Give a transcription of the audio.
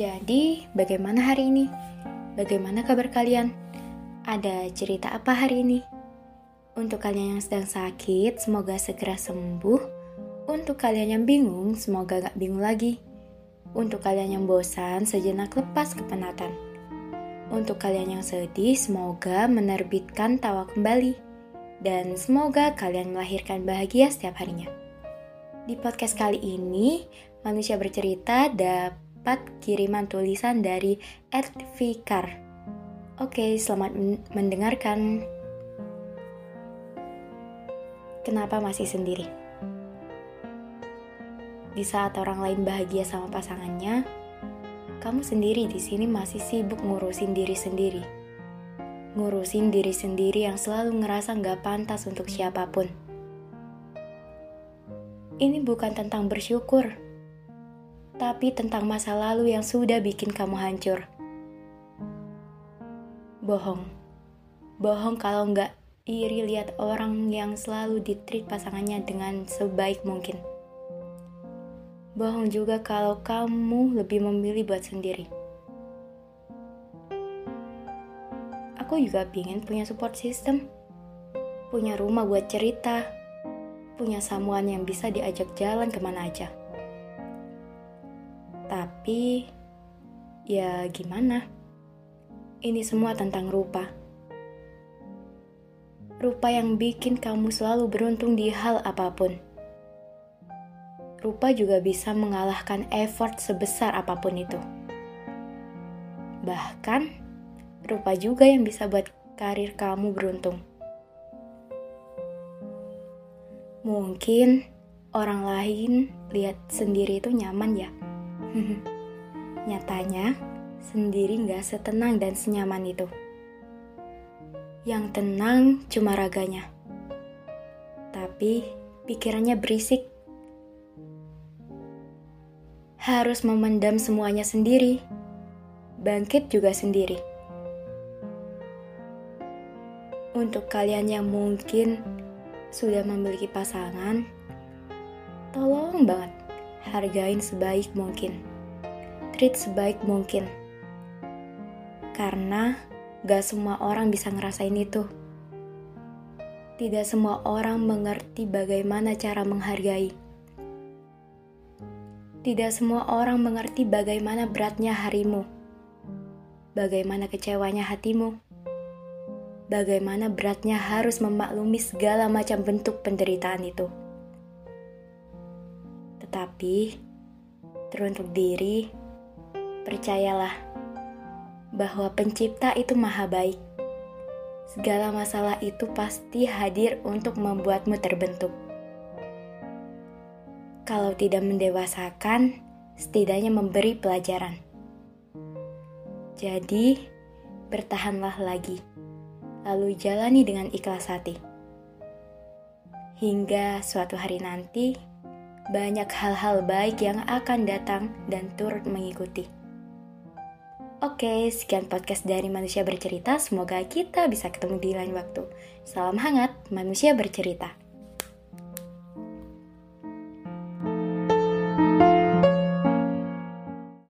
Jadi, bagaimana hari ini? Bagaimana kabar kalian? Ada cerita apa hari ini? Untuk kalian yang sedang sakit, semoga segera sembuh. Untuk kalian yang bingung, semoga gak bingung lagi. Untuk kalian yang bosan, sejenak lepas kepenatan. Untuk kalian yang sedih, semoga menerbitkan tawa kembali. Dan semoga kalian melahirkan bahagia setiap harinya. Di podcast kali ini, manusia bercerita dapat kiriman tulisan dari Ed Fikar. Oke, selamat mendengarkan. Kenapa masih sendiri? Di saat orang lain bahagia sama pasangannya, kamu sendiri di sini masih sibuk ngurusin diri sendiri. Ngurusin diri sendiri yang selalu ngerasa nggak pantas untuk siapa pun. Ini bukan tentang bersyukur, tapi tentang masa lalu yang sudah bikin kamu hancur. Bohong. Bohong kalau nggak iri lihat orang yang selalu ditreat pasangannya dengan sebaik mungkin. Bohong juga kalau kamu lebih memilih buat sendiri. Aku juga pingin punya support system, punya rumah buat cerita, punya samuan yang bisa diajak jalan ke mana aja. Tapi, ya gimana? Ini semua tentang rupa. Rupa yang bikin kamu selalu beruntung di hal apa pun. Rupa juga bisa mengalahkan effort sebesar apa pun itu. Bahkan, rupa juga yang bisa buat karir kamu beruntung. Mungkin orang lain lihat sendiri itu nyaman ya Nyatanya, sendiri gak setenang dan senyaman itu. Yang tenang cuma raganya. Tapi pikirannya berisik. Harus memendam semuanya sendiri. Bangkit juga sendiri. Untuk kalian yang mungkin sudah memiliki pasangan, tolong banget hargain sebaik mungkin. Treat sebaik mungkin. Karena gak semua orang bisa ngerasain itu. Tidak semua orang mengerti bagaimana cara menghargai. Tidak semua orang mengerti bagaimana beratnya harimu. Bagaimana kecewanya hatimu. Bagaimana beratnya harus memaklumi segala macam bentuk penderitaan itu. Tetapi, teruntuk diri, percayalah bahwa pencipta itu maha baik. Segala masalah itu pasti hadir untuk membuatmu terbentuk. Kalau tidak mendewasakan, setidaknya memberi pelajaran. Jadi, bertahanlah lagi, lalu jalani dengan ikhlas hati. Hingga suatu hari nanti, banyak hal-hal baik yang akan datang dan turut mengikuti. Oke, sekian podcast dari Manusia Bercerita. Semoga kita bisa ketemu di lain waktu. Salam hangat, Manusia Bercerita.